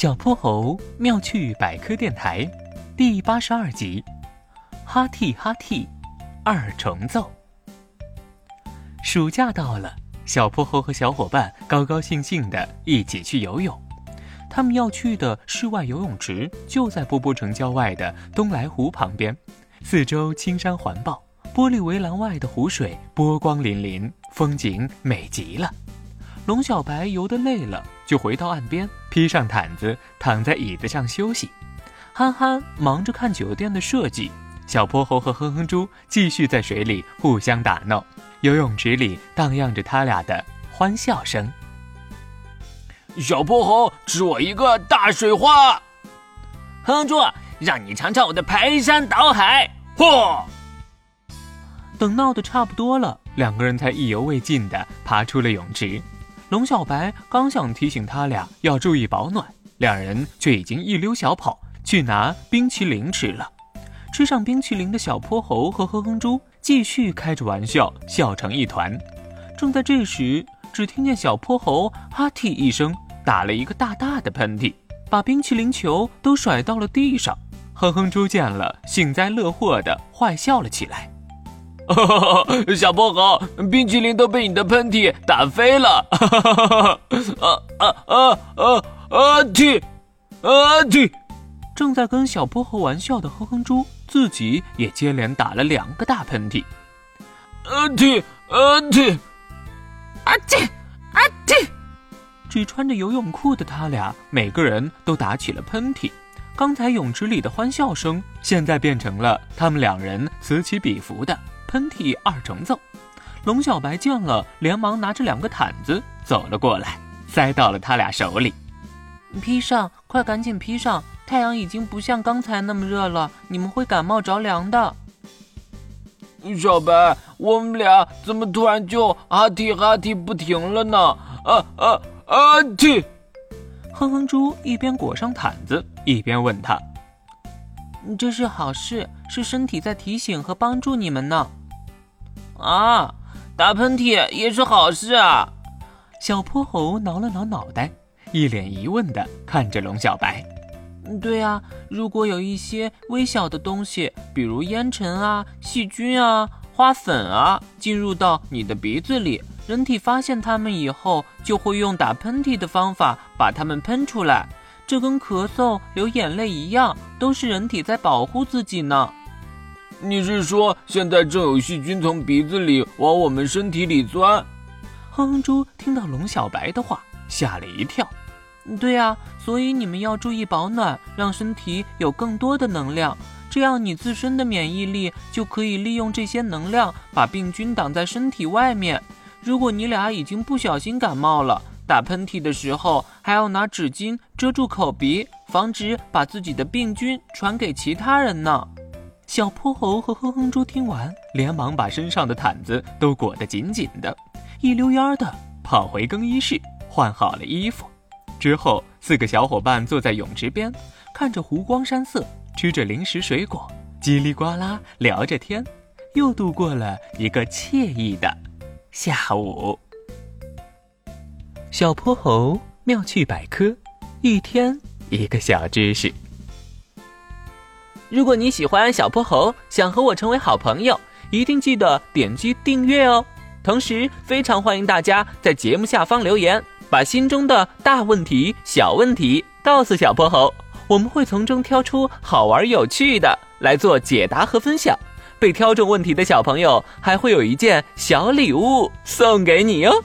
小泼猴妙趣百科电台第八十二集：哈替哈替二重奏。暑假到了，小泼猴和小伙伴高高兴兴的一起去游泳。他们要去的室外游泳池就在波波城郊外的东来湖旁边，四周青山环抱，玻璃围栏外的湖水波光粼粼，风景美极了。龙小白游得累了，就回到岸边，披上毯子，躺在椅子上休息。憨憨忙着看酒店的设计，小泼猴和哼哼猪继续在水里互相打闹。游泳池里荡漾着他俩的欢笑声。小泼猴，吃我一个大水花！哼哼猪，让你尝尝我的排山倒海！嚯！等闹得差不多了，两个人才意犹未尽地爬出了泳池。龙小白刚想提醒他俩要注意保暖，两人却已经一溜小跑去拿冰淇淋吃了。吃上冰淇淋的小泼猴和哼哼猪继续开着玩笑，笑成一团。正在这时，只听见小泼猴“哈嚏”一声，打了一个大大的喷嚏，把冰淇淋球都甩到了地上。哼哼猪见了，幸灾乐祸地坏笑了起来。小泼猴，冰淇淋都被你的喷嚏打飞了！啊啊啊啊啊！嚏啊嚏！正在跟小泼猴玩笑的哼哼猪，自己也接连打了两个大喷嚏。啊嚏啊嚏啊嚏啊嚏！只穿着游泳裤的他俩，每个人都打起了喷嚏。刚才泳池里的欢笑声，现在变成了他们两人此起彼伏的。喷嚏二重奏，龙小白见了，连忙拿着两个毯子走了过来，塞到了他俩手里。披上，快赶紧披上！太阳已经不像刚才那么热了，你们会感冒着凉的。小白，我们俩怎么突然就哈嚏哈嚏不停了呢？啊啊啊嚏！哼哼猪一边裹上毯子，一边问他：“这是好事，是身体在提醒和帮助你们呢。”啊，打喷嚏也是好事啊！小泼猴挠了挠脑袋，一脸疑问的看着龙小白。对啊，如果有一些微小的东西，比如烟尘啊、细菌啊、花粉啊，进入到你的鼻子里，人体发现它们以后，就会用打喷嚏的方法把它们喷出来。这跟咳嗽、流眼泪一样，都是人体在保护自己呢。你是说，现在正有细菌从鼻子里往我们身体里钻？哼哼猪听到龙小白的话，吓了一跳。对啊，所以你们要注意保暖，让身体有更多的能量，这样你自身的免疫力就可以利用这些能量把病菌挡在身体外面。如果你俩已经不小心感冒了，打喷嚏的时候还要拿纸巾遮住口鼻，防止把自己的病菌传给其他人呢。小泼猴和哼哼猪听完，连忙把身上的毯子都裹得紧紧的，一溜烟儿的跑回更衣室换好了衣服。之后，四个小伙伴坐在泳池边，看着湖光山色，吃着零食水果，叽里呱啦聊着天，又度过了一个惬意的下午。小泼猴妙趣百科，一天一个小知识。如果你喜欢小泼猴，想和我成为好朋友，一定记得点击订阅哦。同时，非常欢迎大家在节目下方留言，把心中的大问题、小问题告诉小泼猴，我们会从中挑出好玩有趣的来做解答和分享。被挑中问题的小朋友还会有一件小礼物送给你哟。